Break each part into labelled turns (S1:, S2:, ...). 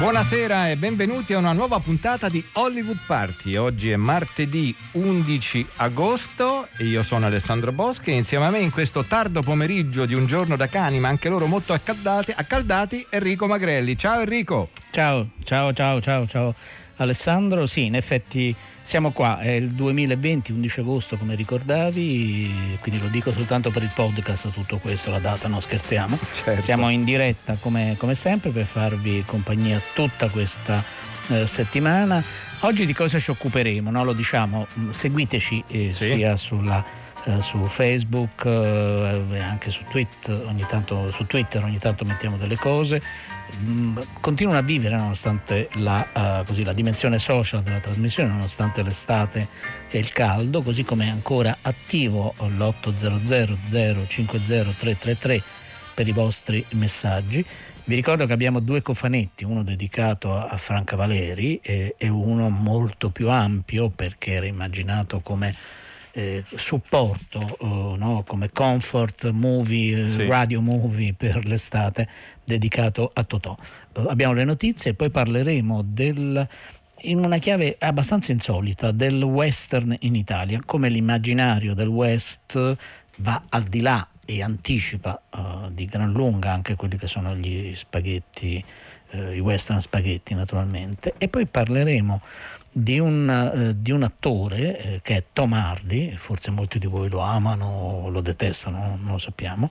S1: Buonasera e benvenuti a una nuova puntata di Hollywood Party. Oggi è martedì 11 agosto e io sono Alessandro Boschi e insieme a me in questo tardo pomeriggio di un giorno da cani, ma anche loro molto accaldati, accaldati Enrico Magrelli. Ciao Enrico.
S2: Ciao, ciao, ciao, ciao, ciao. Alessandro, sì, in effetti siamo qua, è il 2020, 11 agosto come ricordavi, quindi lo dico soltanto per il podcast tutto questo, la data, no scherziamo.
S1: Certo.
S2: Siamo in diretta come, come sempre per farvi compagnia tutta questa eh, settimana. Oggi di cosa ci occuperemo? No? Lo diciamo, mm, seguiteci eh,
S1: Sì.
S2: sia sulla, eh, su Facebook eh, anche su Twitter, ogni tanto, su Twitter ogni tanto mettiamo delle cose. Mm, Continuano a vivere nonostante la, eh, così, la dimensione social della trasmissione, nonostante l'estate e il caldo, così come è ancora attivo l'800 050 333 per i vostri messaggi. Vi ricordo che abbiamo due cofanetti, uno dedicato a Franca Valeri e, e uno molto più ampio perché era immaginato come eh, supporto, eh, no? come comfort movie, eh,
S1: Sì.
S2: radio movie per l'estate dedicato a Totò. Eh, abbiamo le notizie e poi parleremo del in una chiave abbastanza insolita del western in Italia, come l'immaginario del west va al di là e anticipa eh, di gran lunga anche quelli che sono gli spaghetti, eh, i western spaghetti naturalmente, e poi parleremo di un, eh, di un attore eh, che è Tom Hardy, forse molti di voi lo amano o lo detestano, non lo sappiamo,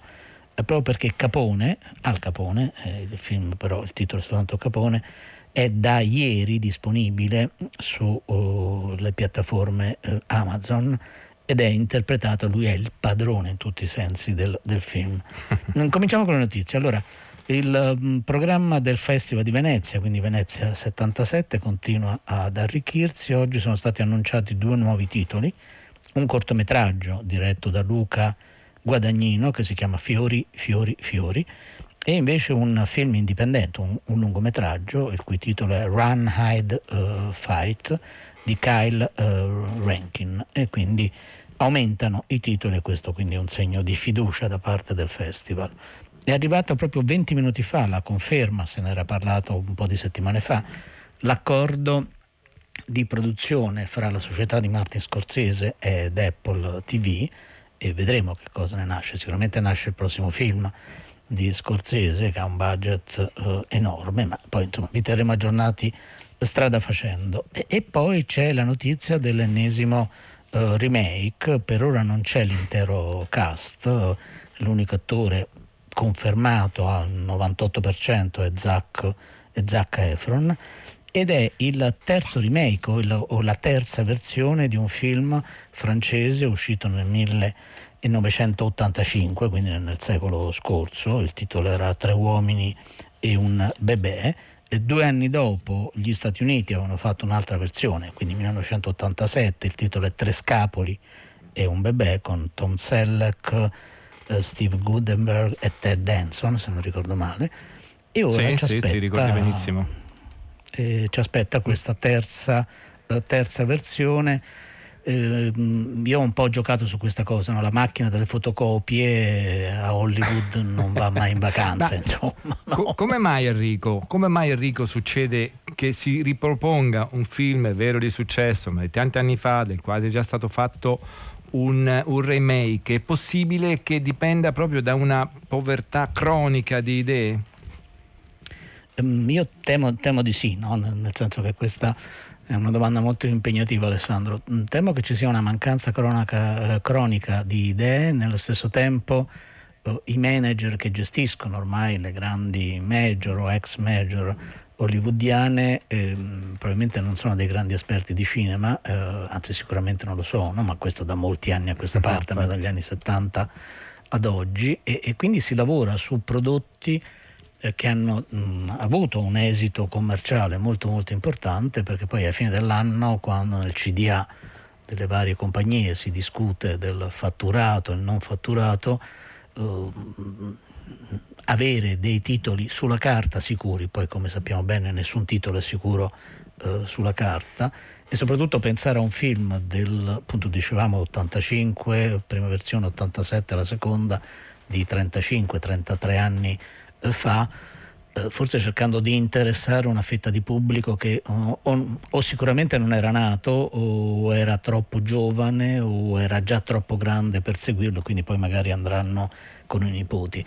S2: eh, proprio perché Capone, Al Capone, eh, il film però il titolo è soltanto Capone, è da ieri disponibile sulle piattaforme eh, Amazon ed è interpretato, lui è il padrone in tutti i sensi del, del film. Cominciamo con le notizie. Allora, il mm, programma del Festival di Venezia, quindi Venezia 77, continua ad arricchirsi. Oggi sono stati annunciati due nuovi titoli, un cortometraggio diretto da Luca Guadagnino che si chiama Fiori, Fiori, Fiori e invece un film indipendente, un, un lungometraggio, il cui titolo è Run, Hide, uh, Fight di Kyle uh, Rankin e quindi aumentano i titoli e questo quindi è un segno di fiducia da parte del festival. È arrivata proprio 20 minuti fa la conferma, se ne era parlato un po' di settimane fa, l'accordo di produzione fra la società di Martin Scorsese ed Apple TV e vedremo che cosa ne nasce. Sicuramente nasce il prossimo film di Scorsese che ha un budget eh, enorme, ma poi insomma vi terremo aggiornati strada facendo. E, e poi c'è la notizia dell'ennesimo eh, remake, per ora non c'è l'intero cast, eh, l'unico attore confermato al 98% è Zac, è Zac Efron ed è il terzo remake o, il- o la terza versione di un film francese uscito nel 1985, quindi nel secolo scorso, il titolo era Tre uomini e un bebè. E due anni dopo gli Stati Uniti avevano fatto un'altra versione, quindi 1987, il titolo è Tre scapoli e un bebè con Tom Selleck, Steve Gutenberg e Ted Danson, se non ricordo male. E ora
S1: Sì,
S2: ci
S1: sì,
S2: aspetta
S1: sì,
S2: eh, ci aspetta questa terza, eh, terza versione. Eh, io ho un po' giocato su questa cosa, no? la macchina delle fotocopie a Hollywood non va mai in vacanza,
S1: Ma-
S2: insomma. no?
S1: Co- come mai Enrico? Come mai Enrico succede che si riproponga un film vero di successo, ma di tanti anni fa, del quale è già stato fatto un, un remake? È possibile che dipenda proprio da una povertà cronica di idee?
S2: Ehm, Io temo, temo di sì, no? nel, senso che questa è una domanda molto impegnativa Alessandro. Temo che ci sia una mancanza cronaca- eh, cronica di idee, nello stesso tempo i manager che gestiscono ormai le grandi major o ex major hollywoodiane ehm, probabilmente non sono dei grandi esperti di cinema, eh, anzi sicuramente non lo sono, ma questo da molti anni a questa parte, almeno dagli anni 70 ad oggi, e, e quindi si lavora su prodotti eh, che hanno mh, avuto un esito commerciale molto molto importante perché poi alla fine dell'anno quando nel CDA delle varie compagnie si discute del fatturato e non fatturato eh, avere dei titoli sulla carta sicuri, poi come sappiamo bene nessun titolo è sicuro eh, sulla carta, e soprattutto pensare a un film del, appunto dicevamo 85, prima versione 87, la seconda di 35-33 anni eh, fa, forse cercando di interessare una fetta di pubblico che o, o, o, sicuramente non era nato o era troppo giovane o era già troppo grande per seguirlo, quindi poi magari andranno con i nipoti.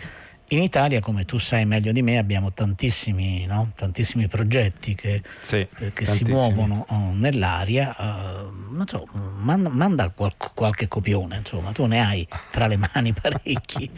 S2: In Italia, come tu sai meglio di me, abbiamo tantissimi, no? tantissimi progetti che,
S1: sì,
S2: eh, che si muovono oh, nell'aria. Uh, non so, manda, manda qual- qualche copione, insomma, tu ne hai tra le mani parecchi,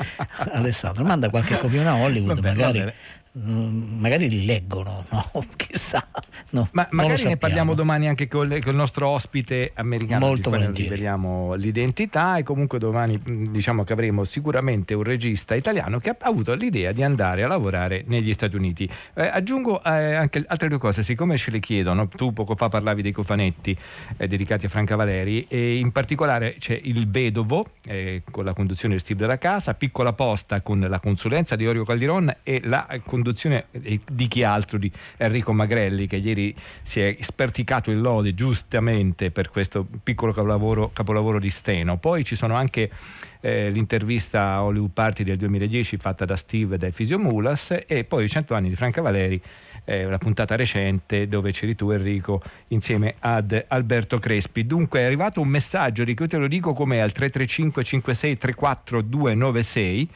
S2: Alessandro. Manda qualche copione a Hollywood,
S1: Vabbè,
S2: magari
S1: vabbè.
S2: Mm, magari li leggono, no? chissà. No,
S1: Ma magari ne parliamo domani anche con, il nostro ospite americano,
S2: Molto
S1: di riveliamo l'identità e comunque domani mh, diciamo che avremo sicuramente un regista italiano che ha avuto l'idea di andare a lavorare negli Stati Uniti. Eh, aggiungo eh, anche altre due cose, siccome ce le chiedono, tu poco fa parlavi dei cofanetti eh, dedicati a Franca Valeri e in particolare c'è Il Vedovo eh, con la conduzione di Steve della Casa, Piccola Posta con la consulenza di Orio Caldiron e la conduzione eh, di chi altro di Enrico Magrelli che ieri si è sperticato in lode giustamente per questo piccolo capolavoro, capolavoro di Steno. Poi ci sono anche eh, l'intervista a Hollywood Party del 2010 fatta da Steve e da Fisio Mulas e poi i 100 anni di Franca Valeri eh, una puntata recente dove c'eri tu Enrico insieme ad Alberto Crespi. Dunque è arrivato un messaggio, Enrico, io te lo dico come al 335 56 34 296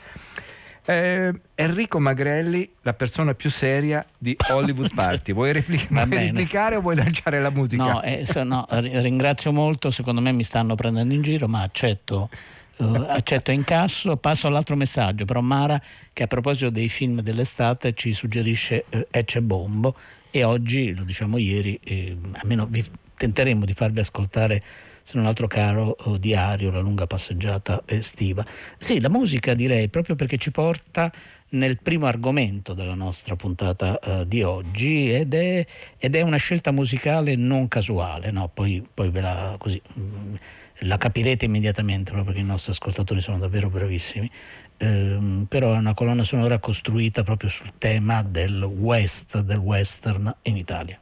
S1: eh, Enrico Magrelli, la persona più seria di Hollywood Party. Vuoi, repli-
S2: Va
S1: vuoi
S2: bene.
S1: replicare o vuoi lanciare la musica?
S2: No, eh, so- no, ri- ringrazio molto, secondo me mi stanno prendendo in giro, ma accetto, eh, accetto incasso. Passo all'altro messaggio, però Mara che a proposito dei film dell'estate ci suggerisce eh, Ecce Bombo e oggi, lo diciamo ieri, eh, almeno vi tenteremo di farvi ascoltare se non altro caro eh, diario, la lunga passeggiata estiva. Sì, la musica direi proprio perché ci porta nel primo argomento della nostra puntata eh, di oggi ed è, ed è una scelta musicale non casuale, no? poi, poi ve la, così, mm, la capirete immediatamente proprio perché i nostri ascoltatori sono davvero bravissimi. Ehm, però è una colonna sonora costruita proprio sul tema del west, del western in Italia.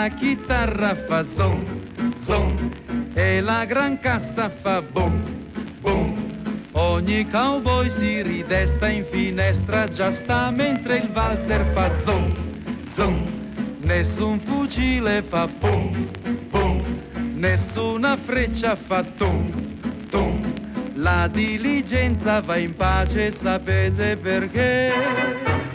S3: La chitarra fa zoom, zoom, e la gran cassa fa boom, boom. Ogni cowboy si ridesta in finestra, già sta mentre il valzer fa zoom, zoom. Nessun fucile fa boom, boom, nessuna freccia fa tum, tum. La diligenza va in pace, sapete perché?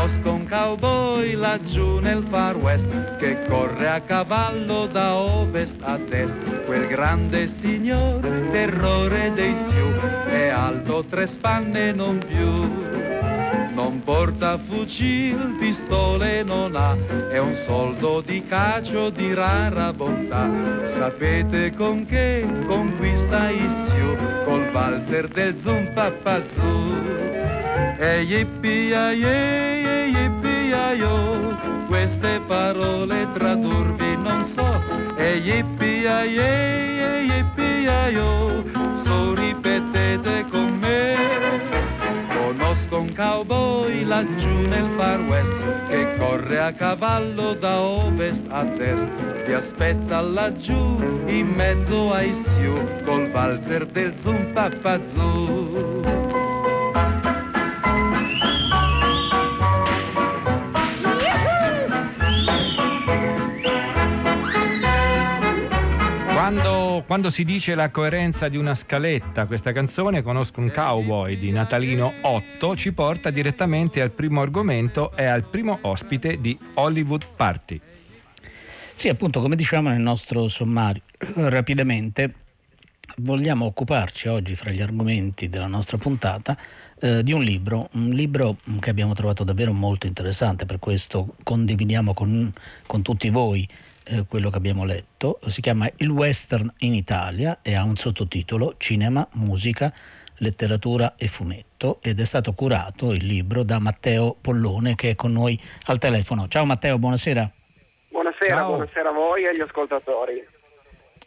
S3: Conosco un cowboy laggiù nel far west che corre a cavallo da ovest a est. Quel grande signor, terrore dei Sioux, è alto tre spanne non più. Non porta fucil, pistole non ha, è un soldo di cacio di rara bontà. Sapete con che conquista i Sioux? Col valzer del zumpapazzu. E yippee e yippee queste parole tradurvi non so. E yippee e yippee su ripetete con me. Conosco un cowboy laggiù nel far west che corre a cavallo da ovest a est. Ti aspetta laggiù in mezzo ai Sioux col valzer del zumpapazzu.
S1: Quando, si dice la coerenza di una scaletta, questa canzone, conosco un cowboy di Natalino 8, ci porta direttamente al primo argomento e al primo ospite di Hollywood Party.
S2: Sì, appunto, come dicevamo nel nostro sommario, rapidamente vogliamo occuparci oggi, fra gli argomenti della nostra puntata, eh, di un libro, un libro che abbiamo trovato davvero molto interessante, per questo condividiamo con, con tutti voi eh, quello che abbiamo letto, si chiama Il Western in Italia e ha un sottotitolo Cinema, musica, letteratura e fumetto ed è stato curato il libro da Matteo Pollone che è con noi al telefono. Ciao Matteo, buonasera.
S4: Buonasera, Ciao. buonasera a voi e agli ascoltatori.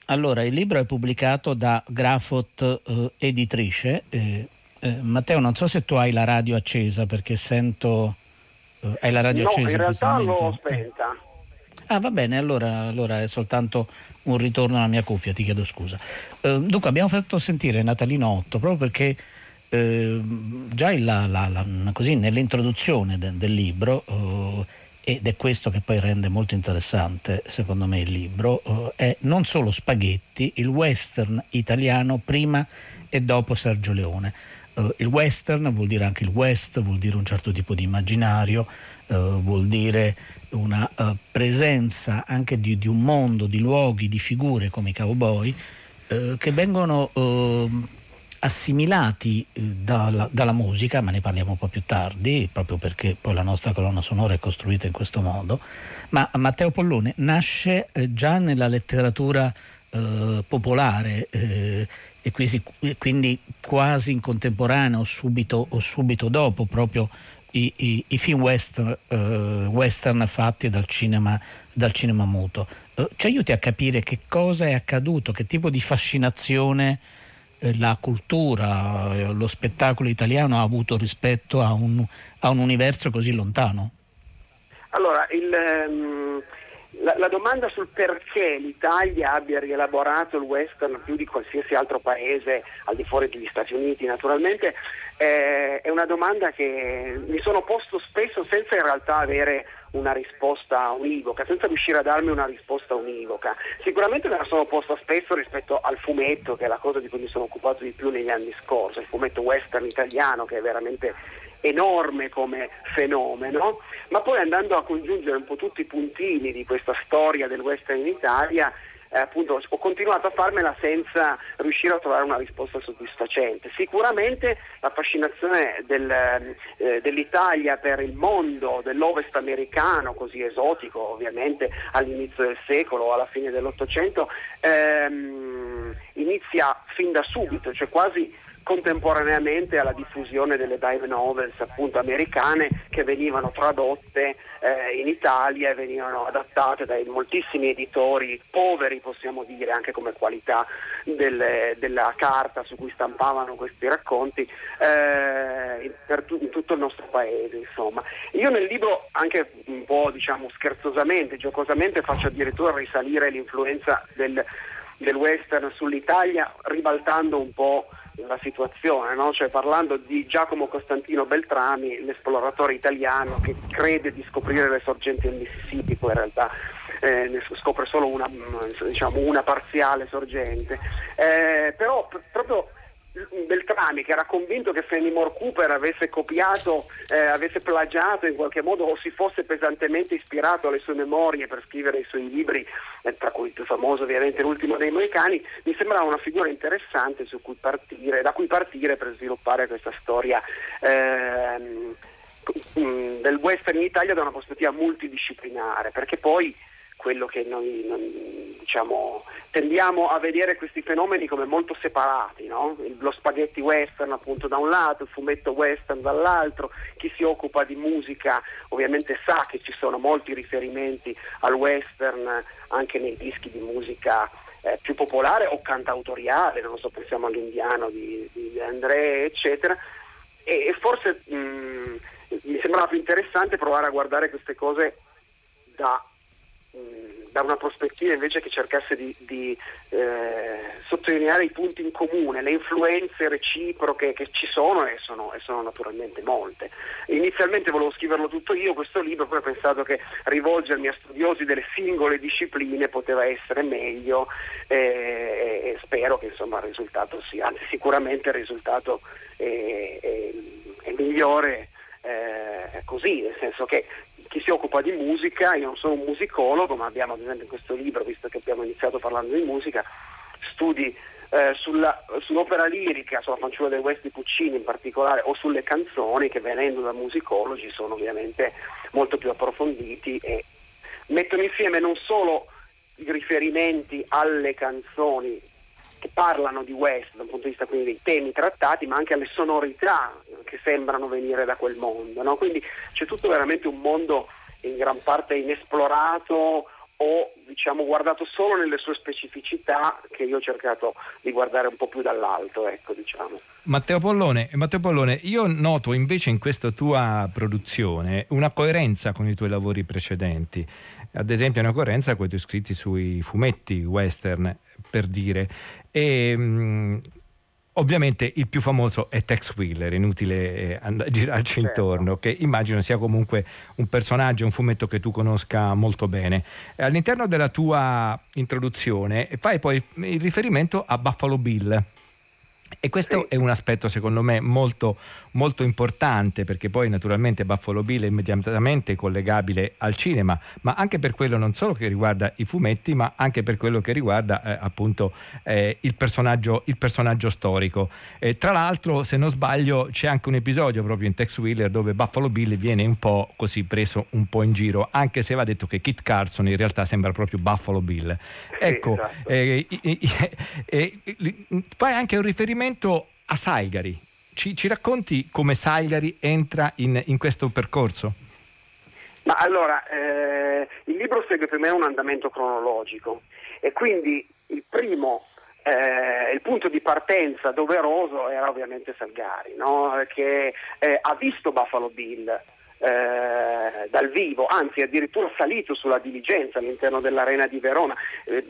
S2: Allora, il libro è pubblicato da Grafot eh, Editrice. Eh, eh, Matteo, non so se tu hai la radio accesa perché sento... Eh, hai la radio
S4: no,
S2: accesa?
S4: in realtà l'ho spenta.
S2: Ah, va bene, allora, allora, è soltanto un ritorno alla mia cuffia, ti chiedo scusa. Eh, dunque, abbiamo fatto sentire Natalino 8 proprio perché eh, già la, la, la, così, nell'introduzione de, del libro ed è questo che poi rende molto interessante secondo me il libro, eh, è non solo spaghetti, il western italiano prima e dopo Sergio Leone. Uh, il western vuol dire anche il west, vuol dire un certo tipo di immaginario, uh, vuol dire una uh, presenza anche di, di, un mondo, di luoghi, di figure come i cowboy che vengono assimilati eh, dalla, dalla, musica, ma ne parliamo un po' più tardi, proprio perché poi la nostra colonna sonora è costruita in questo modo, ma Matteo Pollone nasce già nella letteratura popolare e quindi, quindi, quasi in contemporanea o subito, o subito dopo proprio i, i, i film western, eh, western, fatti dal cinema, dal cinema muto. Eh, ci aiuti a capire che cosa è accaduto, che tipo di fascinazione eh, la cultura, eh, lo spettacolo italiano ha avuto rispetto a un, a un universo così lontano?
S4: Allora, il, um, la, la, domanda sul perché l'Italia abbia rielaborato il western più di qualsiasi altro paese, al di fuori degli Stati Uniti naturalmente, eh, è una domanda che mi sono posto spesso senza in realtà avere una risposta univoca, senza riuscire a darmi una risposta univoca. Sicuramente me la sono posta spesso rispetto al fumetto, che è la cosa di cui mi sono occupato di più negli anni scorsi, il fumetto western italiano che è veramente enorme come fenomeno, ma poi andando a congiungere un po' tutti i puntini di questa storia del western in Italia, eh, appunto ho continuato a farmela senza riuscire a trovare una risposta soddisfacente. Sicuramente la fascinazione del, eh, dell'Italia per il mondo dell'Ovest americano, così esotico ovviamente all'inizio del secolo, alla fine dell'Ottocento, ehm, inizia fin da subito, cioè quasi contemporaneamente alla diffusione delle dive novels appunto americane che venivano tradotte eh, in Italia e venivano adattate dai moltissimi editori poveri possiamo dire anche come qualità delle, della carta su cui stampavano questi racconti eh, tu, in, tutto il nostro paese insomma. Io nel libro anche un po' diciamo scherzosamente, giocosamente faccio addirittura risalire l'influenza del, del western sull'Italia ribaltando un po' la situazione, no? cioè parlando di Giacomo Costantino Beltrami, l'esploratore italiano che crede di scoprire le sorgenti del Mississippi, poi in realtà eh, ne scopre solo una, diciamo, una parziale sorgente. Eh, però p- proprio Beltrami che era convinto che Fenimore Cooper avesse copiato, eh, avesse plagiato in qualche modo o si fosse pesantemente ispirato alle sue memorie per scrivere i suoi libri, eh, tra cui il più famoso ovviamente l'ultimo dei Moicani, mi sembrava una figura interessante cui partire, da cui partire per sviluppare questa storia. Ehm, del western in Italia da una prospettiva multidisciplinare, perché poi quello che noi non, diciamo, tendiamo a vedere questi fenomeni come molto separati, no? lo spaghetti western appunto da un lato, il fumetto western dall'altro, chi si occupa di musica ovviamente sa che ci sono molti riferimenti al western anche nei dischi di musica eh, più popolare o cantautoriale, non so, pensiamo all'indiano di, di André, eccetera, e, e forse mh, mi sembrava più interessante provare a guardare queste cose da da una prospettiva invece che cercasse di, di eh, sottolineare i punti in comune, le influenze reciproche che ci sono e, sono e sono, naturalmente molte. Inizialmente volevo scriverlo tutto io questo libro, poi ho pensato che rivolgermi a studiosi delle singole discipline poteva essere meglio eh, e spero che insomma, il risultato sia, anzi sicuramente il risultato è, è, è migliore eh, così, nel senso che chi si occupa di musica, io non sono un musicologo, ma abbiamo ad esempio in questo libro, visto che abbiamo iniziato parlando di musica, studi eh, sulla, sull'opera lirica, sulla fanciulla del West di Puccini in particolare, o sulle canzoni che venendo da musicologi sono ovviamente molto più approfonditi e mettono insieme non solo i riferimenti alle canzoni che parlano di West dal punto di vista quindi dei temi trattati, ma anche alle sonorità che sembrano venire da quel mondo. No? Quindi c'è tutto veramente un mondo in gran parte inesplorato o diciamo guardato solo nelle sue specificità che io ho cercato di guardare un po' più dall'alto, ecco, diciamo.
S1: Matteo Pollone, Matteo Pollone, io noto invece in questa tua produzione una coerenza con i tuoi lavori precedenti, ad esempio una coerenza con i tuoi scritti sui fumetti western, per dire. E, mh, Ovviamente il più famoso è Tex Wheeler, inutile eh, and- girarci certo. intorno, che immagino sia comunque un personaggio, un fumetto che tu conosca molto bene. All'interno della tua introduzione fai poi il riferimento a Buffalo Bill. E questo sì. è un aspetto secondo me molto, molto, importante perché poi naturalmente Buffalo Bill è immediatamente collegabile al cinema, ma anche per quello non solo che riguarda i fumetti, ma anche per quello che riguarda eh, appunto eh, il, personaggio, il, personaggio, storico. Eh, tra l'altro, se non sbaglio, c'è anche un episodio proprio in Tex Wheeler dove Buffalo Bill viene un po' così preso un po' in giro, anche se va detto che Kit Carson in realtà sembra proprio Buffalo Bill. Ecco, esatto. Eh, eh, fai anche un riferimento riferimento a Salgari. Ci, ci racconti come Salgari entra in, in questo percorso?
S4: Ma allora, eh, il libro segue per me un andamento cronologico e quindi il primo eh, il punto di partenza doveroso era ovviamente Salgari, no? che eh, ha visto Buffalo Bill eh, dal vivo, anzi addirittura salito sulla diligenza all'interno dell'arena di Verona. Eh,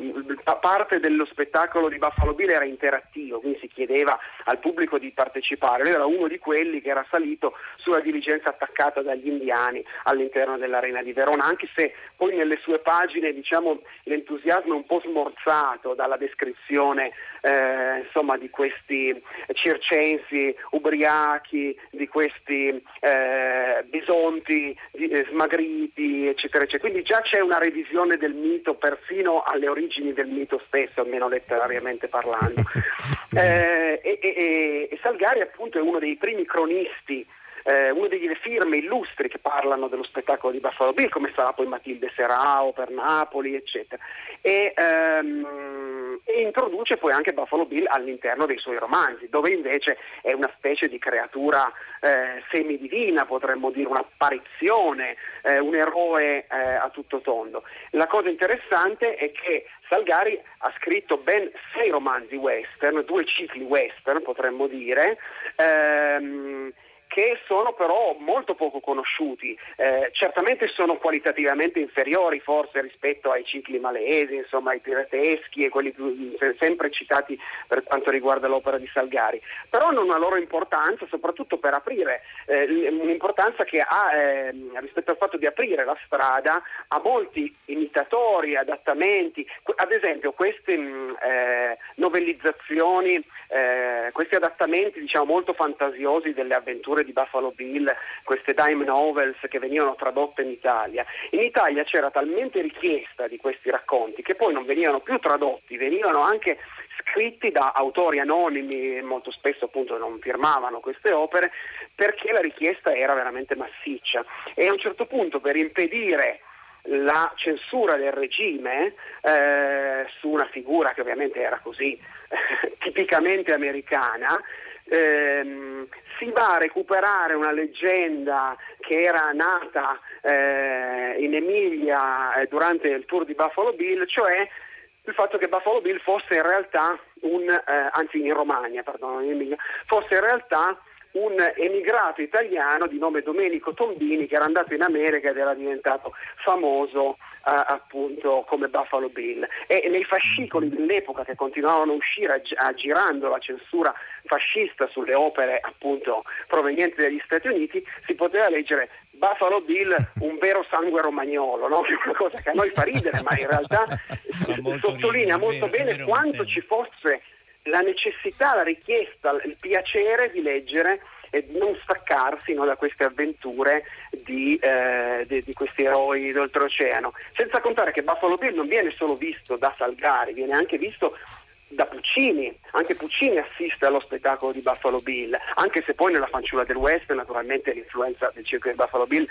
S4: parte dello spettacolo di Buffalo Bill era interattivo, quindi si chiedeva al pubblico di partecipare. Lui era uno di quelli che era salito sulla diligenza attaccata dagli indiani all'interno dell'arena di Verona, anche se poi nelle sue pagine diciamo, l'entusiasmo è un po' smorzato dalla descrizione eh, insomma, di questi circensi ubriachi, di questi eh, bisonti eh, smagriti, eccetera, eccetera. Quindi già c'è una revisione del mito perfino alle origini del mito stesso, almeno letterariamente parlando. Eh, e, e, e Salgari appunto è uno dei primi cronisti eh, una delle firme illustri che parlano dello spettacolo di Buffalo Bill, come sarà poi Matilde Serao per Napoli, eccetera. E, ehm, e, introduce poi anche Buffalo Bill all'interno dei suoi romanzi, dove invece è una specie di creatura eh, semidivina, potremmo dire, un'apparizione, eh, un eroe eh, a tutto tondo. La cosa interessante è che Salgari ha scritto ben sei romanzi western, due cicli western potremmo dire, ehm, che sono però molto poco conosciuti. Eh, certamente sono qualitativamente inferiori forse rispetto ai cicli malesi, insomma ai pirateschi e quelli più, sempre citati per quanto riguarda l'opera di Salgari, però hanno una loro importanza soprattutto per aprire, eh, un'importanza che ha eh, rispetto al fatto di aprire la strada a molti imitatori, adattamenti, ad esempio queste mh, mm, eh, novellizzazioni, eh, questi adattamenti diciamo molto fantasiosi delle avventure di Buffalo Bill, queste dime novels che venivano tradotte in Italia. In Italia c'era talmente richiesta di questi racconti che poi non venivano più tradotti, venivano anche scritti da autori anonimi, molto spesso appunto non firmavano queste opere, perché la richiesta era veramente massiccia. E a un certo punto per impedire la censura del regime eh, su una figura che ovviamente era così tipicamente americana, ehm, si va a recuperare una leggenda che era nata eh, in Emilia eh, durante il tour di Buffalo Bill, cioè il fatto che Buffalo Bill fosse in realtà un, eh, anzi in Romagna, perdono, in Emilia, fosse in realtà un emigrato italiano di nome Domenico Tombini che era andato in America ed era diventato famoso eh, appunto come Buffalo Bill e nei fascicoli dell'epoca che continuavano a uscire aggirando la censura fascista sulle opere appunto provenienti dagli Stati Uniti si poteva leggere Buffalo Bill un vero sangue romagnolo no? una cosa che a noi fa ridere ma in realtà sottolinea molto bene quanto ci fosse la necessità, la richiesta, il piacere di leggere e di non staccarsi no, da queste avventure di, eh, di, di, questi eroi d'oltreoceano. Senza contare che Buffalo Bill non viene solo visto da Salgari, viene anche visto da Puccini, anche Puccini assiste allo spettacolo di Buffalo Bill, anche se poi nella fanciulla del West naturalmente l'influenza del circo di Buffalo Bill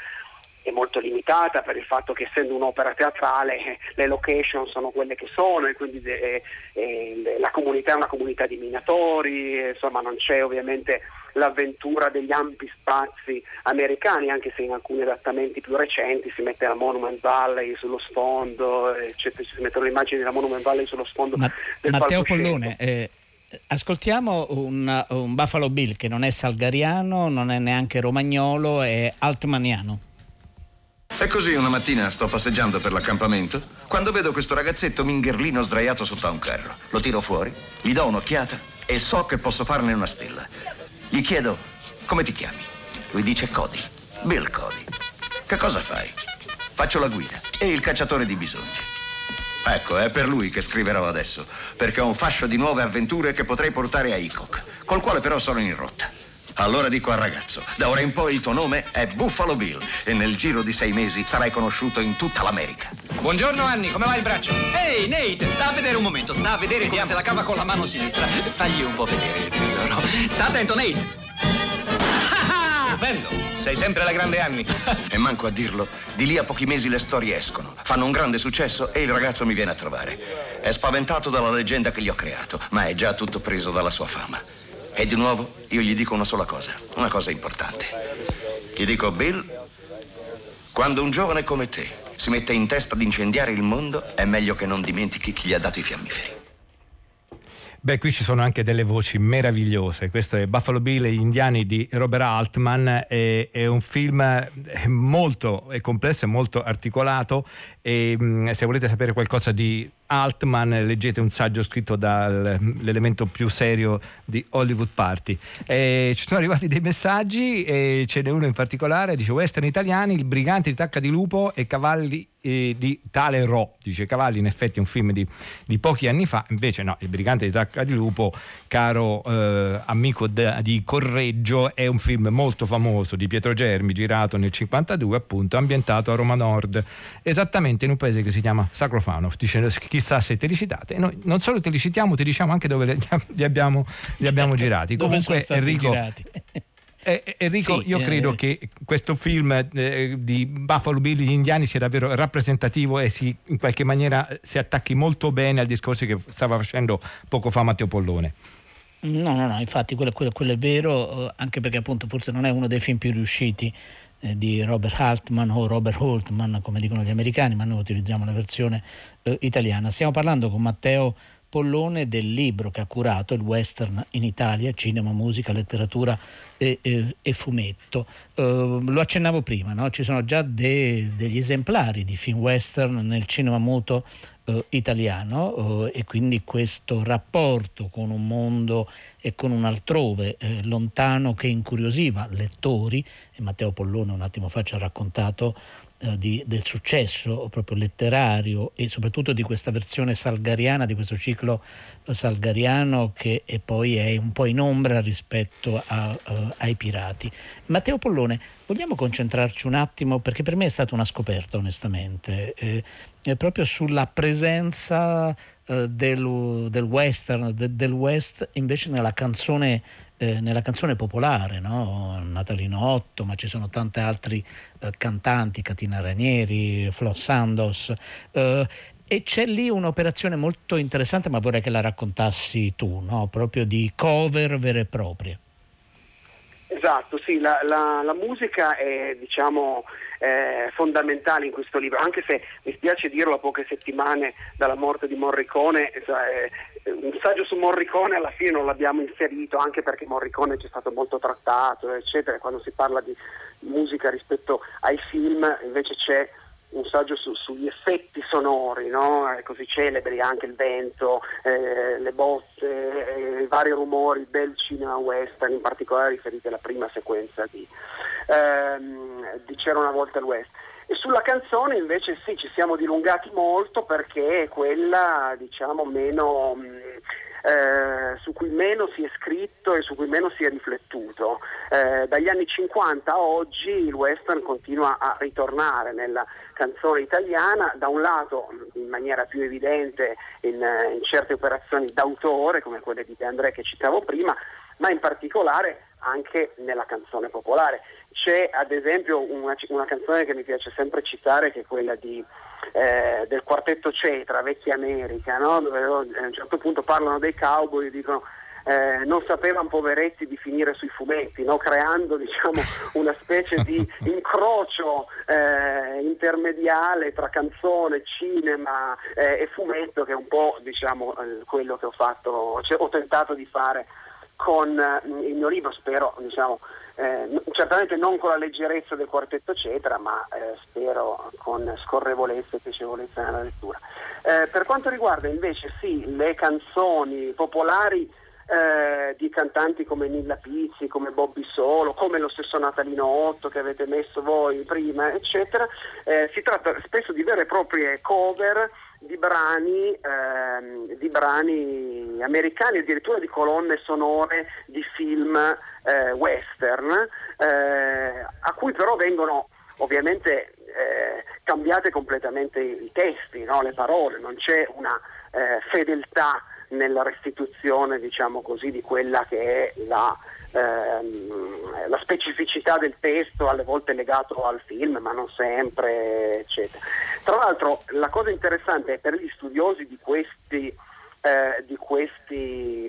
S4: è molto limitata per il fatto che essendo un'opera teatrale le location sono quelle che sono e quindi eh, eh, la comunità è una comunità di minatori, insomma non c'è ovviamente l'avventura degli ampi spazi americani, anche se in alcuni adattamenti più recenti si mette la Monument Valley sullo sfondo, eccetera, si mettono le immagini della Monument Valley sullo sfondo. Ma, del
S2: Matteo Pollone, eh, ascoltiamo un, un Buffalo Bill che non è salgariano, non è neanche romagnolo, è altmaniano.
S5: E così una mattina sto passeggiando per l'accampamento quando vedo questo ragazzetto mingherlino sdraiato sotto a un carro. Lo tiro fuori, gli do un'occhiata e so che posso farne una stella. Gli chiedo, come ti chiami? Lui dice Cody. Bill Cody. Che cosa fai? Faccio la guida e il cacciatore di bisogni. Ecco, è per lui che scriverò adesso, perché ho un fascio di nuove avventure che potrei portare a Hickok, col quale però sono in rotta. Allora dico al ragazzo, da ora in poi il tuo nome è Buffalo Bill e nel giro di sei mesi sarai conosciuto in tutta l'America.
S6: Buongiorno Anni, come va il braccio? Ehi Nate, sta a vedere un momento, sta a vedere come se la cava con la mano sinistra. Fagli un po' vedere, tesoro. Sta attento Nate. Bello, sei sempre la grande Anni.
S5: e manco a dirlo, di lì a pochi mesi le storie escono, fanno un grande successo e il ragazzo mi viene a trovare. È spaventato dalla leggenda che gli ho creato, ma è già tutto preso dalla sua fama. E di nuovo io gli dico una sola cosa, una cosa importante. Gli dico, Bill, quando un giovane come te si mette in testa di incendiare il mondo, è meglio che non dimentichi chi gli ha dato i fiammiferi.
S1: Beh, qui ci sono anche delle voci meravigliose. Questo è Buffalo Bill e gli indiani di Robert Altman. È, è un film molto è complesso e molto articolato. E, mm, se volete sapere qualcosa di Altman, leggete un saggio scritto dall'elemento più serio di Hollywood Party. E ci sono arrivati dei messaggi e ce n'è uno in particolare, dice Western italiani, il brigante di tacca di lupo e cavalli di Tale Ro, dice Cavalli in effetti è un film di, di, pochi anni fa, invece no, il brigante di tacca di lupo, caro eh, amico de, di Correggio, è un film molto famoso di Pietro Germi, girato nel 52 appunto, ambientato a Roma Nord, esattamente in un paese che si chiama Sacrofano, dice chissà se te li citate. Noi non solo te li citiamo, ti diciamo anche dove li abbiamo, li abbiamo girati. Comunque Enrico, girati? Eh, eh, Enrico, sì, io eh, credo che questo film eh, di Buffalo Bill gli indiani sia davvero rappresentativo e si, in qualche maniera si attacchi molto bene al discorso che stava facendo poco fa Matteo Pollone.
S2: No, no, no, infatti quello, quello, quello è vero, eh, anche perché appunto forse non è uno dei film più riusciti eh, di Robert Altman o Robert Holtman, come dicono gli americani, ma noi utilizziamo la versione eh, italiana. Stiamo parlando con Matteo Pollone del libro che ha curato il western in Italia, cinema, musica, letteratura e, e, e fumetto. Uh, lo accennavo prima, no? ci sono già de, degli esemplari di film western nel cinema muto uh, italiano uh, e quindi questo rapporto con un mondo e con un altrove eh, lontano che incuriosiva lettori, e Matteo Pollone un attimo fa ci ha raccontato eh, di, del successo proprio letterario e soprattutto di questa versione salgariana, di questo ciclo eh, salgariano che poi è un po' in ombra rispetto a, uh, ai pirati. Matteo Pollone, vogliamo concentrarci un attimo, perché per me è stata una scoperta onestamente, eh, proprio sulla presenza eh, del, del, western, de, del west invece nella canzone eh, nella canzone popolare, no? Natalinotto, ma ci sono tanti altri eh, cantanti, Catina Ranieri, Flo Sandos. Eh, e c'è lì un'operazione molto interessante, ma vorrei che la raccontassi tu, no? proprio di cover vere e proprie.
S4: Esatto, sì, la, la, la musica è diciamo, eh, fondamentale in questo libro, anche se mi spiace dirlo a poche settimane dalla morte di Morricone, eh, un saggio su Morricone alla fine non l'abbiamo inserito, anche perché Morricone ci è stato molto trattato, eccetera, quando si parla di musica rispetto ai film invece c'è un saggio su, sugli effetti sonori, no? così celebri, anche il vento, eh, le botte, eh, i vari rumori del cinema western, in particolare riferiti alla prima sequenza di, ehm, di C'era una volta il West. E sulla canzone invece sì, ci siamo dilungati molto perché è quella diciamo meno... Mh, eh, su cui meno si è scritto e su cui meno si è riflettuto. Eh, dagli anni 50 a oggi il western continua a ritornare nella canzone italiana, da un lato in maniera più evidente in, in certe operazioni d'autore come quelle di De André che citavo prima, ma in particolare anche nella canzone popolare. C'è ad esempio una, una canzone che mi piace sempre citare che è quella di, eh, del quartetto Cetra, Vecchia America, no? dove a un certo punto parlano dei cowboy e dicono eh, non sapevano poveretti di finire sui fumetti, no? creando diciamo, una specie di incrocio eh, intermediale tra canzone, cinema eh, e fumetto che è un po' diciamo, eh, quello che ho, fatto, cioè, ho tentato di fare con eh, il mio libro, spero diciamo, eh, certamente non con la leggerezza del quartetto eccetera, ma eh, spero con scorrevolezza e piacevolezza nella lettura. Eh, per quanto riguarda invece sì, le canzoni popolari eh, di cantanti come Nilla Pizzi, come Bobby Solo, come lo stesso Natalino Otto che avete messo voi prima, eccetera, eh, si tratta spesso di vere e proprie cover di brani, ehm, di brani americani, addirittura di colonne sonore di film eh, western, eh, a cui però vengono ovviamente eh, cambiate completamente i testi, no? le parole, non c'è una eh, fedeltà nella restituzione diciamo così, di quella che è la, ehm, la, specificità del testo, alle volte legato al film, ma non sempre, eccetera. Tra l'altro la cosa interessante è per gli studiosi di questi, eh, di, questi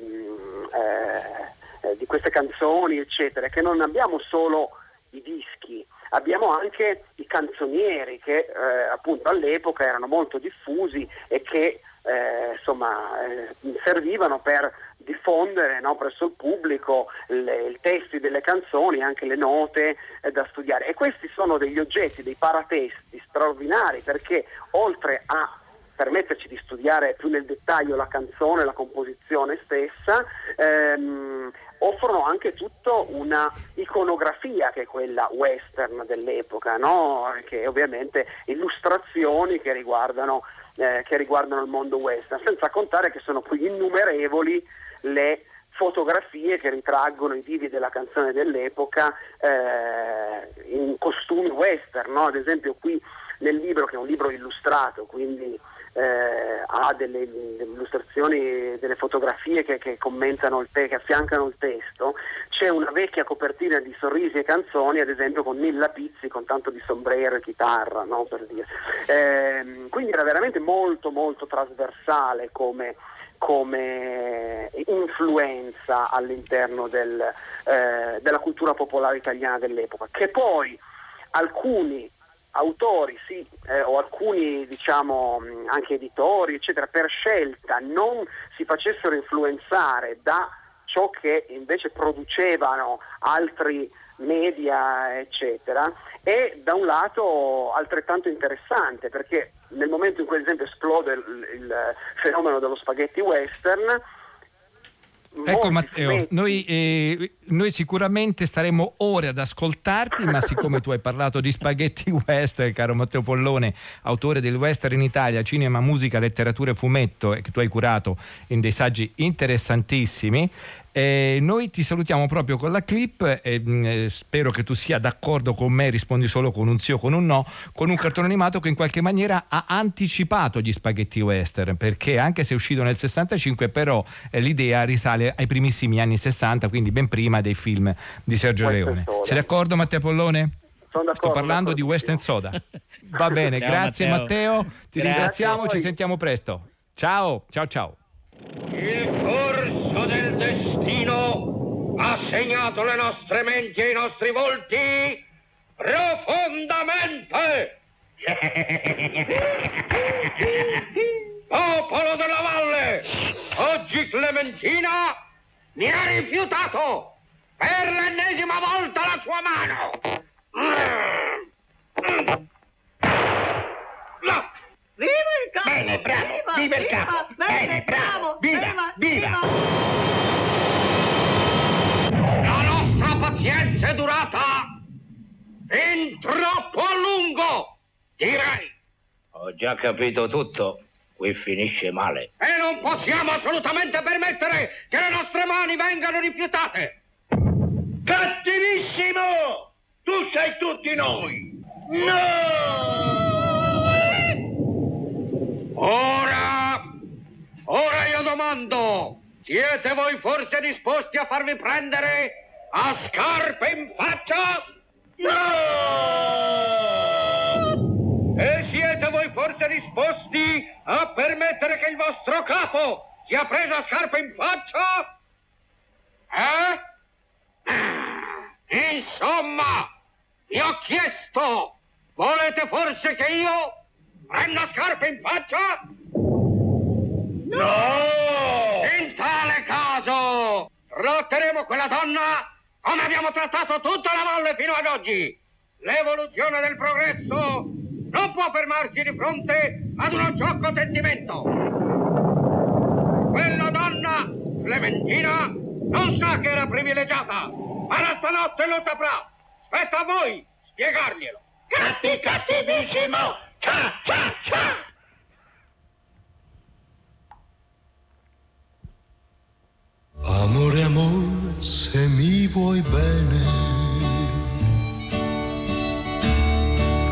S4: eh, eh, di queste canzoni, eccetera, che non abbiamo solo i dischi, abbiamo anche i canzonieri che eh, appunto all'epoca erano molto diffusi e che eh, insomma, eh, servivano per diffondere no, presso il pubblico i testi delle canzoni, anche le note eh, da studiare. E questi sono degli oggetti, dei paratesti straordinari perché oltre a permetterci di studiare più nel dettaglio la canzone, la composizione stessa, ehm, offrono anche tutta una iconografia che è quella western dell'epoca, no? che ovviamente illustrazioni che riguardano eh, che riguardano il mondo western, senza contare che sono qui innumerevoli le fotografie che ritraggono i vivi della canzone dell'epoca eh, in costumi western, no? ad esempio qui nel libro che è un libro illustrato, quindi eh, ha delle, delle, illustrazioni, delle fotografie che, che commentano il te, che affiancano il testo, c'è una vecchia copertina di sorrisi e canzoni, ad esempio con Nilla Pizzi con tanto di sombrero e chitarra, no? per dire. Eh, quindi era veramente molto molto trasversale come, come influenza all'interno del, eh, della cultura popolare italiana dell'epoca, che poi alcuni autori sì, eh, o alcuni diciamo anche editori eccetera per scelta non si facessero influenzare da ciò che invece producevano altri media eccetera è da un lato altrettanto interessante perché nel momento in cui ad esempio esplode il, il fenomeno dello spaghetti western
S1: Ecco Matteo, noi, eh, noi, sicuramente staremo ore ad ascoltarti, ma siccome tu hai parlato di spaghetti western, caro Matteo Pollone, autore del western in Italia, cinema, musica, letteratura e fumetto, e che tu hai curato in dei saggi interessantissimi, eh, noi ti salutiamo proprio con la clip e mh, eh, spero che tu sia d'accordo con me, rispondi solo con un sì o con un no, con un cartone animato che in qualche maniera ha anticipato gli spaghetti western, perché anche se è uscito nel 65 però eh, l'idea risale ai primissimi anni 60, quindi ben prima dei film di Sergio Leone. Sei d'accordo Matteo Pollone?
S4: Sto
S1: parlando di Western Soda. Va bene, ciao, grazie Matteo, Matteo. ti grazie ringraziamo, ci sentiamo presto. Ciao, ciao ciao.
S7: Il corso del destino ha segnato le nostre menti e i nostri volti profondamente. Popolo della valle, oggi Clementina mi ha rifiutato per l'ennesima volta la sua mano. No,
S8: Viva il capo!
S7: Bene, bravo! Viva, viva il capo!
S8: Viva,
S7: bene, bravo! Viva, viva! La nostra pazienza è durata in troppo a lungo, direi.
S9: Ho già capito tutto. Qui finisce male.
S7: E non possiamo assolutamente permettere che le nostre mani vengano rifiutate.
S9: Cattivissimo! Tu sei tutti noi! No!
S7: Ora, ora io domando, siete voi forse disposti a farvi prendere A scarpe in faccia? No! E siete voi forse disposti a permettere che il vostro capo sia preso a scarpe in faccia? Eh? Ah, Insomma, vi ho chiesto, volete forse che io prenda scarpe in faccia? No! In tale caso, tratteremo quella donna come abbiamo trattato tutta la valle fino ad oggi. L'evoluzione del progresso non può fermarsi di fronte ad uno sciocco sentimento. Quella donna, Clementina, non sa che era privilegiata, ma la stanotte lo saprà. Spetta a voi spiegarglielo. Catti, cattivissimo!
S8: Amore, amore, se mi vuoi bene,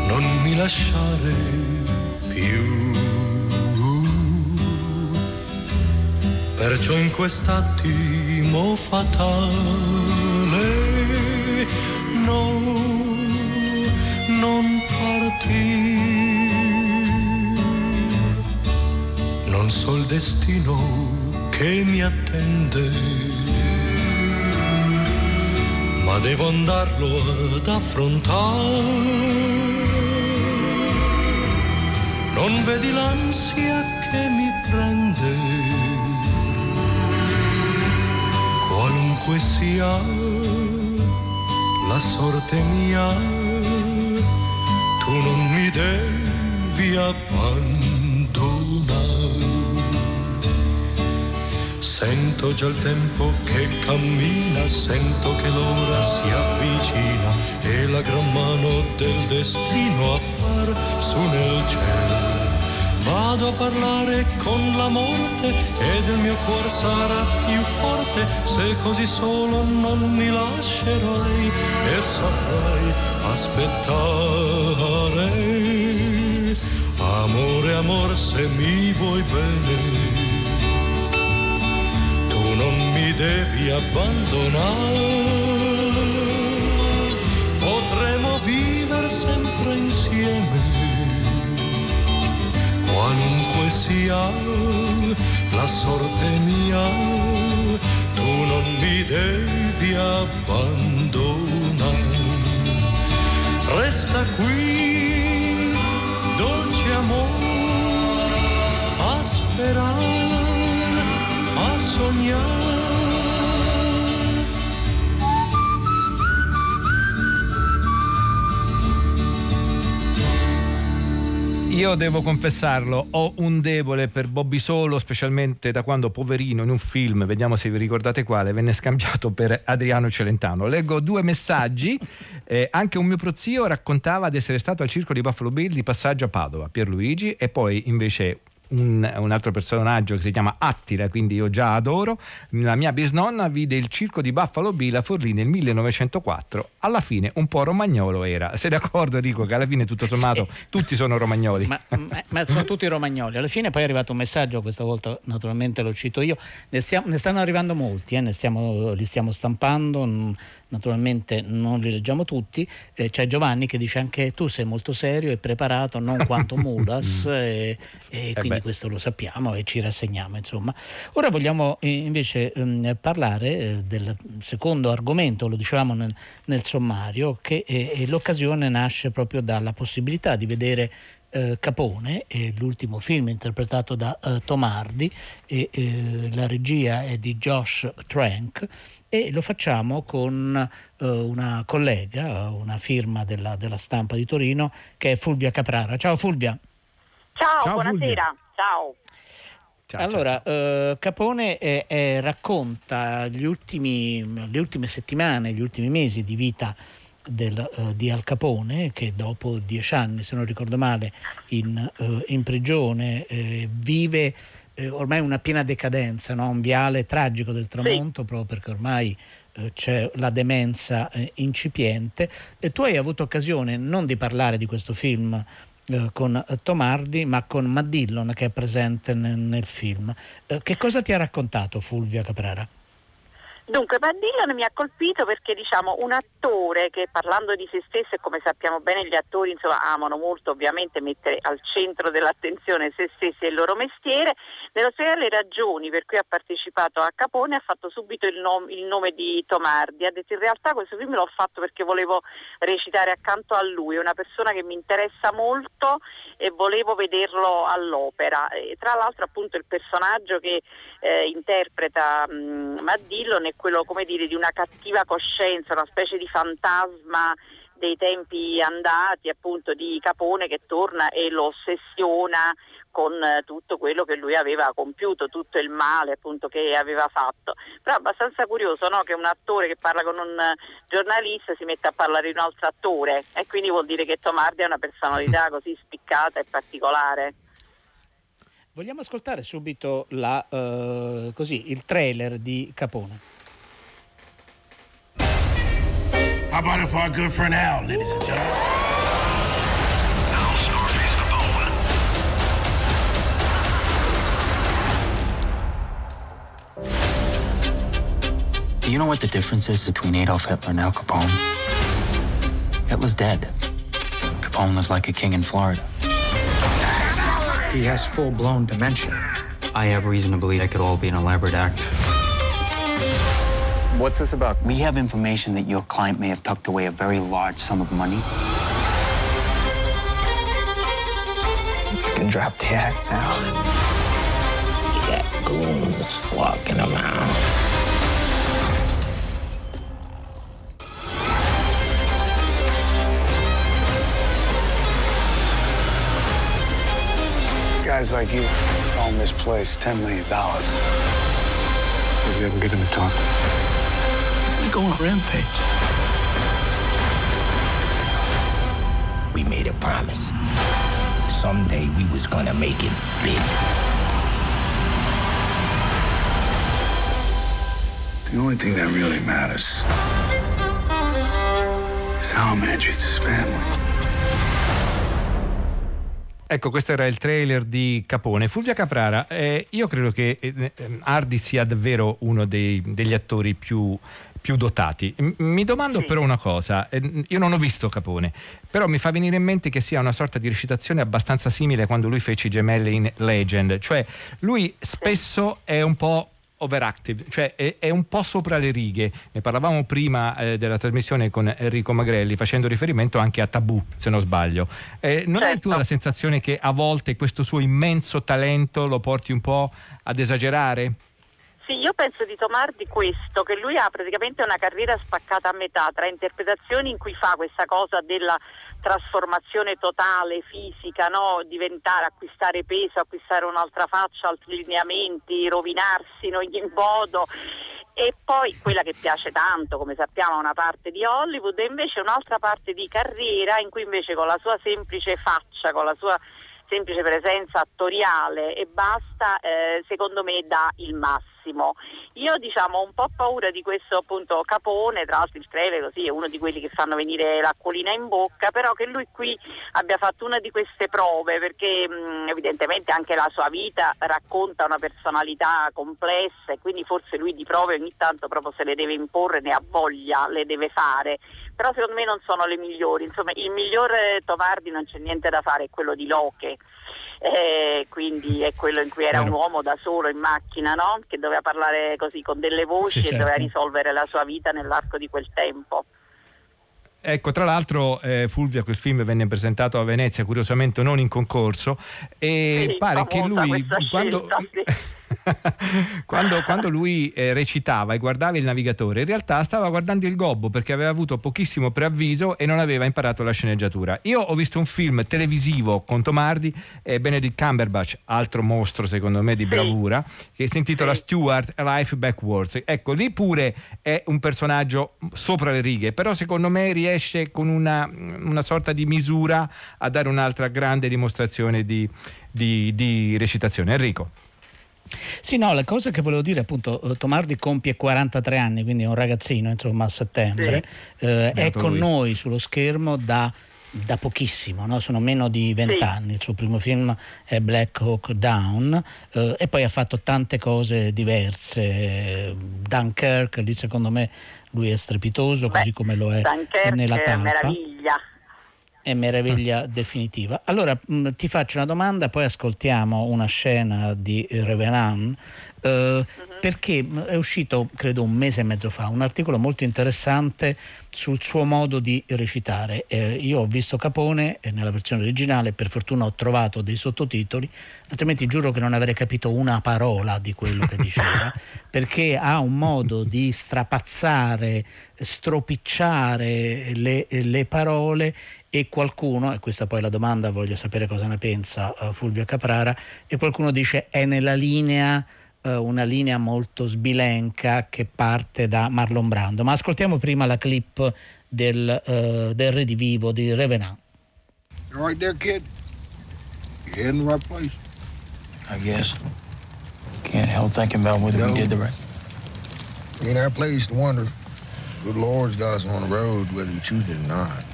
S8: non mi lasciare più. Perciò in quest'attimo fatale, no, non partir. Non so il destino che mi attende, ma devo andarlo ad affrontare. Non vedi l'ansia che mi prende, qualunque sia la sorte mia, tu non mi devi abbandonare. Sento già il tempo che cammina, sento che l'ora si avvicina e la gran mano del destino appare su nel cielo. Vado a parlare con la morte ed il mio cuore sarà più forte se così solo non mi lascerai e saprai aspettare. Amore, amore, se mi vuoi bene devi abbandonare, potremo vivere sempre insieme, qualunque sia la sorte mia, tu non mi devi abbandonare. Resta qui, dolce amore, a sperare a sognare.
S1: Io devo confessarlo, ho un debole per Bobby Solo, specialmente da quando poverino in un film, vediamo se vi ricordate quale, venne scambiato per Adriano Celentano. Leggo due messaggi, eh, anche un mio prozio raccontava di essere stato al circo di Buffalo Bill di passaggio a Padova, Pierluigi, e poi invece un, un, altro personaggio che si chiama Attila, quindi io già adoro. La mia bisnonna vide il circo di Buffalo Bill a Forlì nel 1904. Alla fine un po' romagnolo era. Sei d'accordo Enrico che alla fine tutto sommato sì. tutti sono romagnoli?
S2: Ma, ma, ma, sono tutti romagnoli. Alla fine poi è arrivato un messaggio, questa volta naturalmente lo cito io, ne, stiamo, ne stanno arrivando molti, eh, stiamo, li stiamo stampando naturalmente non li leggiamo tutti, eh, c'è Giovanni che dice anche tu sei molto serio e preparato, non quanto Mudas, e, e eh quindi beh. questo lo sappiamo e ci rassegniamo. Insomma. Ora vogliamo eh, invece ehm, parlare eh, del secondo argomento, lo dicevamo nel, nel sommario, che eh, l'occasione nasce proprio dalla possibilità di vedere eh, Capone, è l'ultimo film interpretato da eh, Tomardi e eh, la regia è di Josh Trank e lo facciamo con eh, una collega, una firma della, della, stampa di Torino che è Fulvia Caprara. Ciao Fulvia.
S10: Ciao, ciao buonasera. Fulvia. Ciao.
S2: Ciao, allora, ciao, ciao. Eh, Capone eh, eh, racconta ultimi, le ultime settimane, gli ultimi mesi di vita del, uh, di Al Capone che dopo dieci anni, se non ricordo male, in, uh, in prigione eh, vive eh, ormai una piena decadenza, no? un viale tragico del tramonto sì. proprio perché ormai eh, c'è la demenza eh, incipiente. E tu hai avuto occasione non di parlare di questo film con Tomardi ma con Matt Dillon che è presente nel, nel film. che cosa ti ha raccontato Fulvia Caprara?
S10: Dunque, Matt Dillon mi ha colpito perché diciamo un attore che parlando di se stesso e come sappiamo bene gli attori insomma, amano molto ovviamente mettere al centro dell'attenzione se stessi e il loro mestiere, nello spiegare le ragioni per cui ha partecipato a Capone ha fatto subito il, nom- il nome di Tomardi, ha detto in realtà questo film l'ho fatto perché volevo recitare accanto a lui, è una persona che mi interessa molto e volevo vederlo all'opera. E, tra l'altro appunto il personaggio che eh, interpreta mh, Matt Dillon è quello come dire, di una cattiva coscienza, una specie di fantasma dei tempi andati appunto di Capone che torna e lo ossessiona con eh, tutto quello che lui aveva compiuto, tutto il male appunto che aveva fatto. Però è abbastanza curioso no? che un attore che parla con un giornalista si metta a parlare di un altro attore e quindi vuol dire che Tomardi ha una personalità così spiccata e particolare.
S2: Vogliamo ascoltare subito la, uh, così, il trailer di Capone.
S11: How about it for our good friend Al, ladies and gentlemen?
S12: Do you know what the difference is between Adolf Hitler and Al Capone? Hitler's dead. Capone lives like a king in Florida.
S13: He has full-blown dementia.
S12: I have reason to believe that could all be an elaborate act.
S13: What's this about?
S12: We have information that your client may have tucked away a very large sum of money.
S13: You can drop the act now.
S14: You got goons walking around.
S13: Guys like you own this place $10 million.
S12: Maybe I can get him to talk.
S13: Gonna go on a rampage.
S14: We made a promise. Someday we was gonna make it big.
S13: The only thing that really matters is how a man treats his family.
S1: Ecco, questo era il trailer di Capone. Fulvia Caprara, eh, io credo che eh, Hardy sia davvero uno dei, degli attori più, più dotati. Mi domando sì. però una cosa, eh, io non ho visto Capone, però mi fa venire in mente che sia una sorta di recitazione abbastanza simile a quando lui fece i gemelli in Legend, cioè lui spesso è un po' overactive, cioè è, è, un po' sopra le righe. Ne parlavamo prima eh, della trasmissione con Enrico Magrelli facendo riferimento anche a Tabù, se non sbaglio. Eh, non certo. hai tu la sensazione che a volte questo suo immenso talento lo porti un po' ad esagerare?
S10: Sì, io penso di Tomardi questo, che lui ha praticamente una carriera spaccata a metà tra interpretazioni in cui fa questa cosa della trasformazione totale, fisica, no? diventare, acquistare peso, acquistare un'altra faccia, altri lineamenti, rovinarsi in ogni modo e poi quella che piace tanto, come sappiamo, una parte di Hollywood e invece un'altra parte di carriera in cui invece con la sua semplice faccia, con la sua semplice presenza attoriale e basta, eh, secondo me dà il massimo. Io diciamo ho un po' paura di questo appunto Capone, tra l'altro il trailer così è uno di quelli che fanno venire l'acquolina in bocca, però che lui qui abbia fatto una di queste prove perché mh, evidentemente anche la sua vita racconta una personalità complessa e quindi forse lui di prove ogni tanto proprio se le deve imporre, ne ha voglia, le deve fare, però secondo me non sono le migliori, insomma il miglior Tomardi non c'è niente da fare, è quello di Loche eh, quindi è quello in cui era un uomo da solo in macchina, no? che doveva parlare così con delle voci sì, e certo. doveva risolvere la sua vita nell'arco di quel tempo.
S1: Ecco, tra l'altro eh, Fulvia quel film venne presentato a Venezia, curiosamente non in concorso, e sì, pare che lui quando, scelta, sì. quando, quando, lui eh, recitava e guardava il navigatore, in realtà stava guardando il gobbo perché aveva avuto pochissimo preavviso e non aveva imparato la sceneggiatura. Io ho visto un film televisivo con Tomardi e Benedict Cumberbatch, altro mostro secondo me di bravura, che si intitola Stuart Life Backwards. Ecco, lì pure è un personaggio sopra le righe, però secondo me riesce con una, una sorta di misura a dare un'altra grande dimostrazione di, di, di recitazione. Enrico.
S2: Sì, no, la cosa che volevo dire appunto, eh, Tomardi compie 43 anni, quindi è un ragazzino, insomma, a settembre, sì. eh, è con lui. noi sullo schermo da da pochissimo, no? sono meno di vent'anni. Sì. Il suo primo film è Black Hawk Down eh, e poi ha fatto tante cose diverse. Dunkirk, lì secondo me lui è strepitoso, Beh, così come lo è
S10: Dunkirk
S2: nella
S10: tampa. È meraviglia
S2: è meraviglia definitiva. Allora mh, ti faccio una domanda, poi ascoltiamo una scena di Revenant. Uh-huh. Perché è uscito, credo, un mese e mezzo fa, un articolo molto interessante sul suo modo di recitare. Eh, io ho visto Capone eh, nella versione originale, per fortuna ho trovato dei sottotitoli, altrimenti giuro che non avrei capito una parola di quello che diceva, perché ha un modo di strapazzare, stropicciare le, le parole e qualcuno, e questa poi è la domanda, voglio sapere cosa ne pensa uh, Fulvio Caprara, e qualcuno dice è nella linea, uh, una linea molto sbilenca che parte da Marlon Brando. Ma ascoltiamo prima la clip del, uh, del redivivo di Revenant.
S15: You right there, kid? You in the right place?
S12: I guess. Can't help thinking about whether no. we did the right.
S15: Ain't our place to wonder. Good Lord's got us on the road, whether we choose it or not.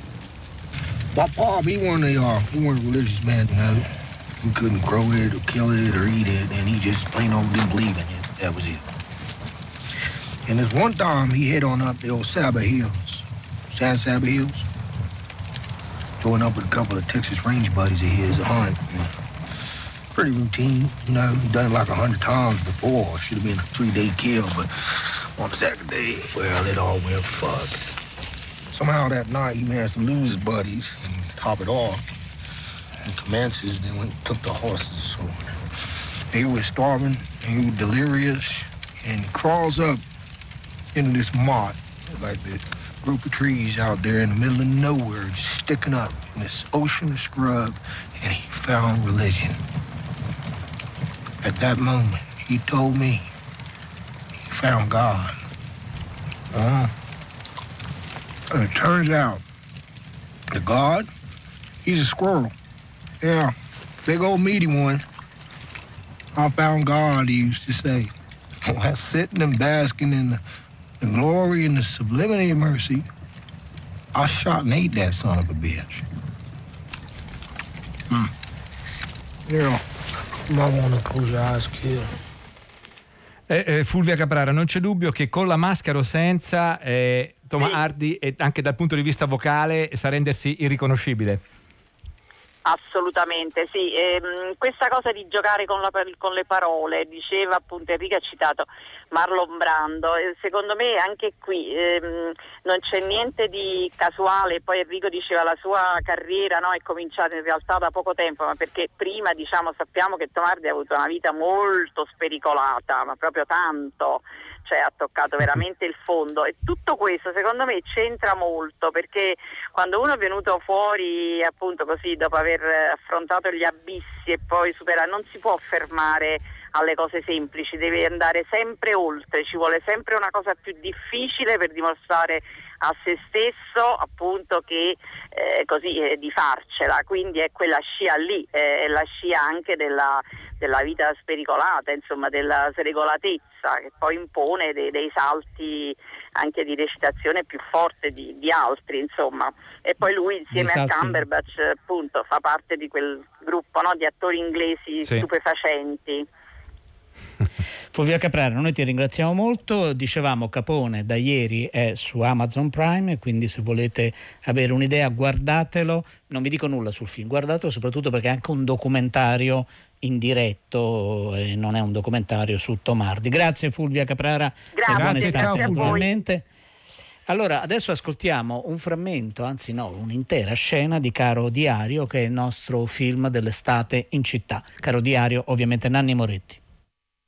S15: My pop, he wasn't a, uh, he wasn't a religious man, you know. Couldn't grow it or kill it or eat it, and he just plain old didn't believe in it. That was it. And this one time, he hit on up the old Saba Hills, San Saba Hills. Joined up with a couple of Texas Range buddies of his, a hunt. Pretty routine, you know, done it like a hundred times before. Should have been a three-day kill, but on the second day, well, it all went fuck. Somehow that night he managed to lose his buddies and top it off. And Comanches, they went took the horses. So he was starving, he was delirious, and he crawls up into this mott, like the group of trees out there in the middle of nowhere, just sticking up in this ocean of scrub, and he found religion. At that moment, he told me he found God. Uh-huh. And it turns out the God, he's a squirrel. Yeah, big old meaty one. I found God, he used to say. While sitting and basking in the, the glory and the sublimity of mercy, I shot and ate that son of a bitch. Hmm. Yeah, you might want to close your eyes, kid.
S1: Eh, eh, Fulvia Caprara, non c'è dubbio che con la maschera o senza eh, Tom sì. Hardy, anche dal punto di vista vocale, sa rendersi irriconoscibile.
S10: Assolutamente sì, ehm, questa cosa di giocare con, la, con, le parole, diceva appunto Enrico ha citato Marlon Brando, e secondo me anche qui ehm, non c'è niente di casuale, poi Enrico diceva la sua carriera no, è cominciata in realtà da poco tempo, ma perché prima diciamo, sappiamo che Tomardi ha avuto una vita molto spericolata, ma proprio tanto cioè ha toccato veramente il fondo. E tutto questo secondo me c'entra molto perché quando uno è venuto fuori appunto così dopo aver affrontato gli abissi e poi superato non si può fermare alle cose semplici, deve andare sempre oltre, ci vuole sempre una cosa più difficile per dimostrare a se stesso appunto che eh, così eh, di farcela, quindi è quella scia lì, eh, è la scia anche della, della, vita spericolata, insomma della sregolatezza che poi impone dei, dei salti anche di recitazione più forte di, di altri, insomma. E poi lui insieme a Cumberbatch appunto fa parte di quel gruppo no, di attori inglesi sì. stupefacenti.
S2: Fulvia Caprara, noi ti ringraziamo molto. Dicevamo Capone da ieri è su Amazon Prime, quindi se volete avere un'idea guardatelo. Non vi dico nulla sul film, guardatelo soprattutto perché è anche un documentario in diretto e non è un documentario su Tomardi. Grazie Fulvia Caprara.
S10: Grazie,
S2: grazie naturalmente. Allora, adesso ascoltiamo un frammento, anzi no, un'intera scena di Caro Diario, che è il nostro film dell'estate in città. Caro Diario, ovviamente Nanni Moretti.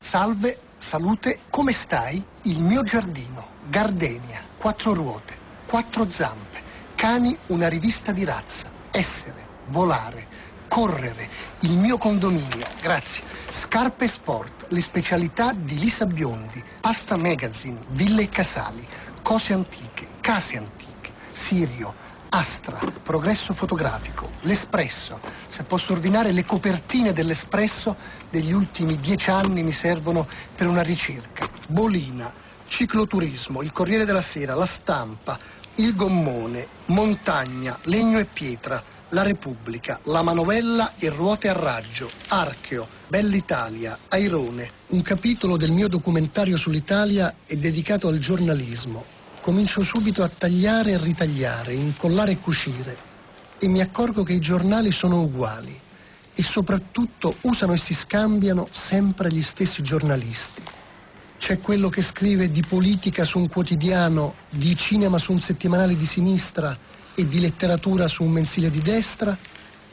S16: Salve, salute, come stai? Il mio giardino, gardenia, quattro ruote, quattro zampe, cani, una rivista di razza, essere, volare, correre, il mio condominio, grazie, scarpe sport, le specialità di Lisa Biondi, pasta magazine, ville e casali, cose antiche, case antiche, Sirio, Astra, Progresso Fotografico, L'Espresso. Se posso ordinare le copertine dell'Espresso degli ultimi dieci anni mi servono per una ricerca. Bolina, Cicloturismo, Il Corriere della Sera, La Stampa, Il Gommone, Montagna, Legno e Pietra, La Repubblica, La Manovella e Ruote a Raggio, Archeo, Bell'Italia, Airone. Un capitolo del mio documentario sull'Italia è dedicato al giornalismo. Comincio subito a tagliare e ritagliare, incollare e cucire e mi accorgo che i giornali sono uguali e soprattutto usano e si scambiano sempre gli stessi giornalisti. C'è quello che scrive di politica su un quotidiano, di cinema su un settimanale di sinistra e di letteratura su un mensile di destra.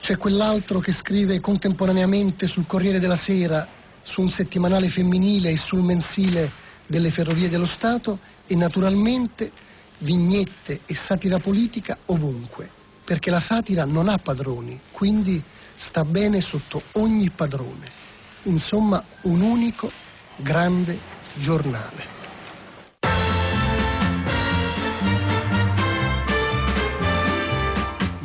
S16: C'è quell'altro che scrive contemporaneamente sul Corriere della Sera, su un settimanale femminile e sul mensile delle Ferrovie dello Stato e naturalmente vignette e satira politica ovunque, perché la satira non ha padroni, quindi sta bene sotto ogni padrone. Insomma, un unico grande giornale.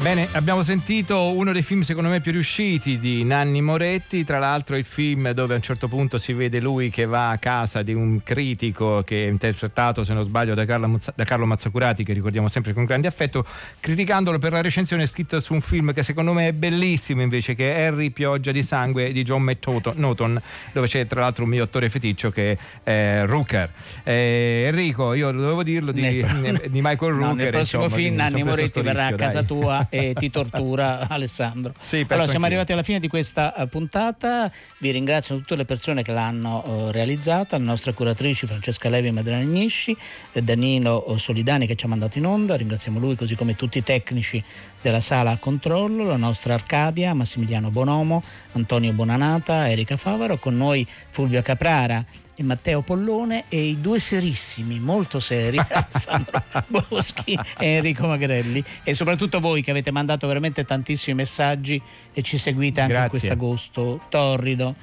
S1: Bene, abbiamo sentito uno dei film secondo me più riusciti di Nanni Moretti, tra l'altro il film dove a un certo punto si vede lui che va a casa di un critico che è interpretato se non sbaglio da Carlo, da Carlo Mazzacurati che ricordiamo sempre con grande affetto, criticandolo per la recensione scritta su un film che secondo me è bellissimo invece che è Harry Pioggia di sangue di John McNaughton dove c'è tra l'altro un mio attore feticcio che è eh, Rooker. Eh, Enrico, io dovevo dirlo di, di Michael Rooker. No,
S2: nel prossimo insomma, film Nanni Moretti verrà a casa tua e ti tortura Alessandro.
S1: Sì,
S2: allora siamo arrivati alla fine di questa eh, puntata, vi ringrazio tutte le persone che l'hanno uh, realizzata, le nostre curatrici Francesca Levi e Madrena Agnisci, eh, Danilo Solidani che ci ha mandato in onda, ringraziamo lui così come tutti i tecnici della sala controllo, la nostra Arcadia, Massimiliano Bonomo, Antonio Bonanata, Erika Favaro, con noi Fulvio Caprara e Matteo Pollone e i due serissimi, molto seri, Alessandro Boschi e Enrico Magrelli e soprattutto voi che avete mandato veramente tantissimi messaggi e ci seguite anche
S1: Grazie.
S2: in questo agosto torrido.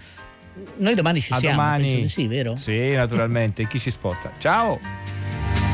S2: Noi domani ci
S1: A
S2: siamo,
S1: domani.
S2: penso di sì, vero?
S1: Sì, naturalmente. Chi ci sposta? Ciao!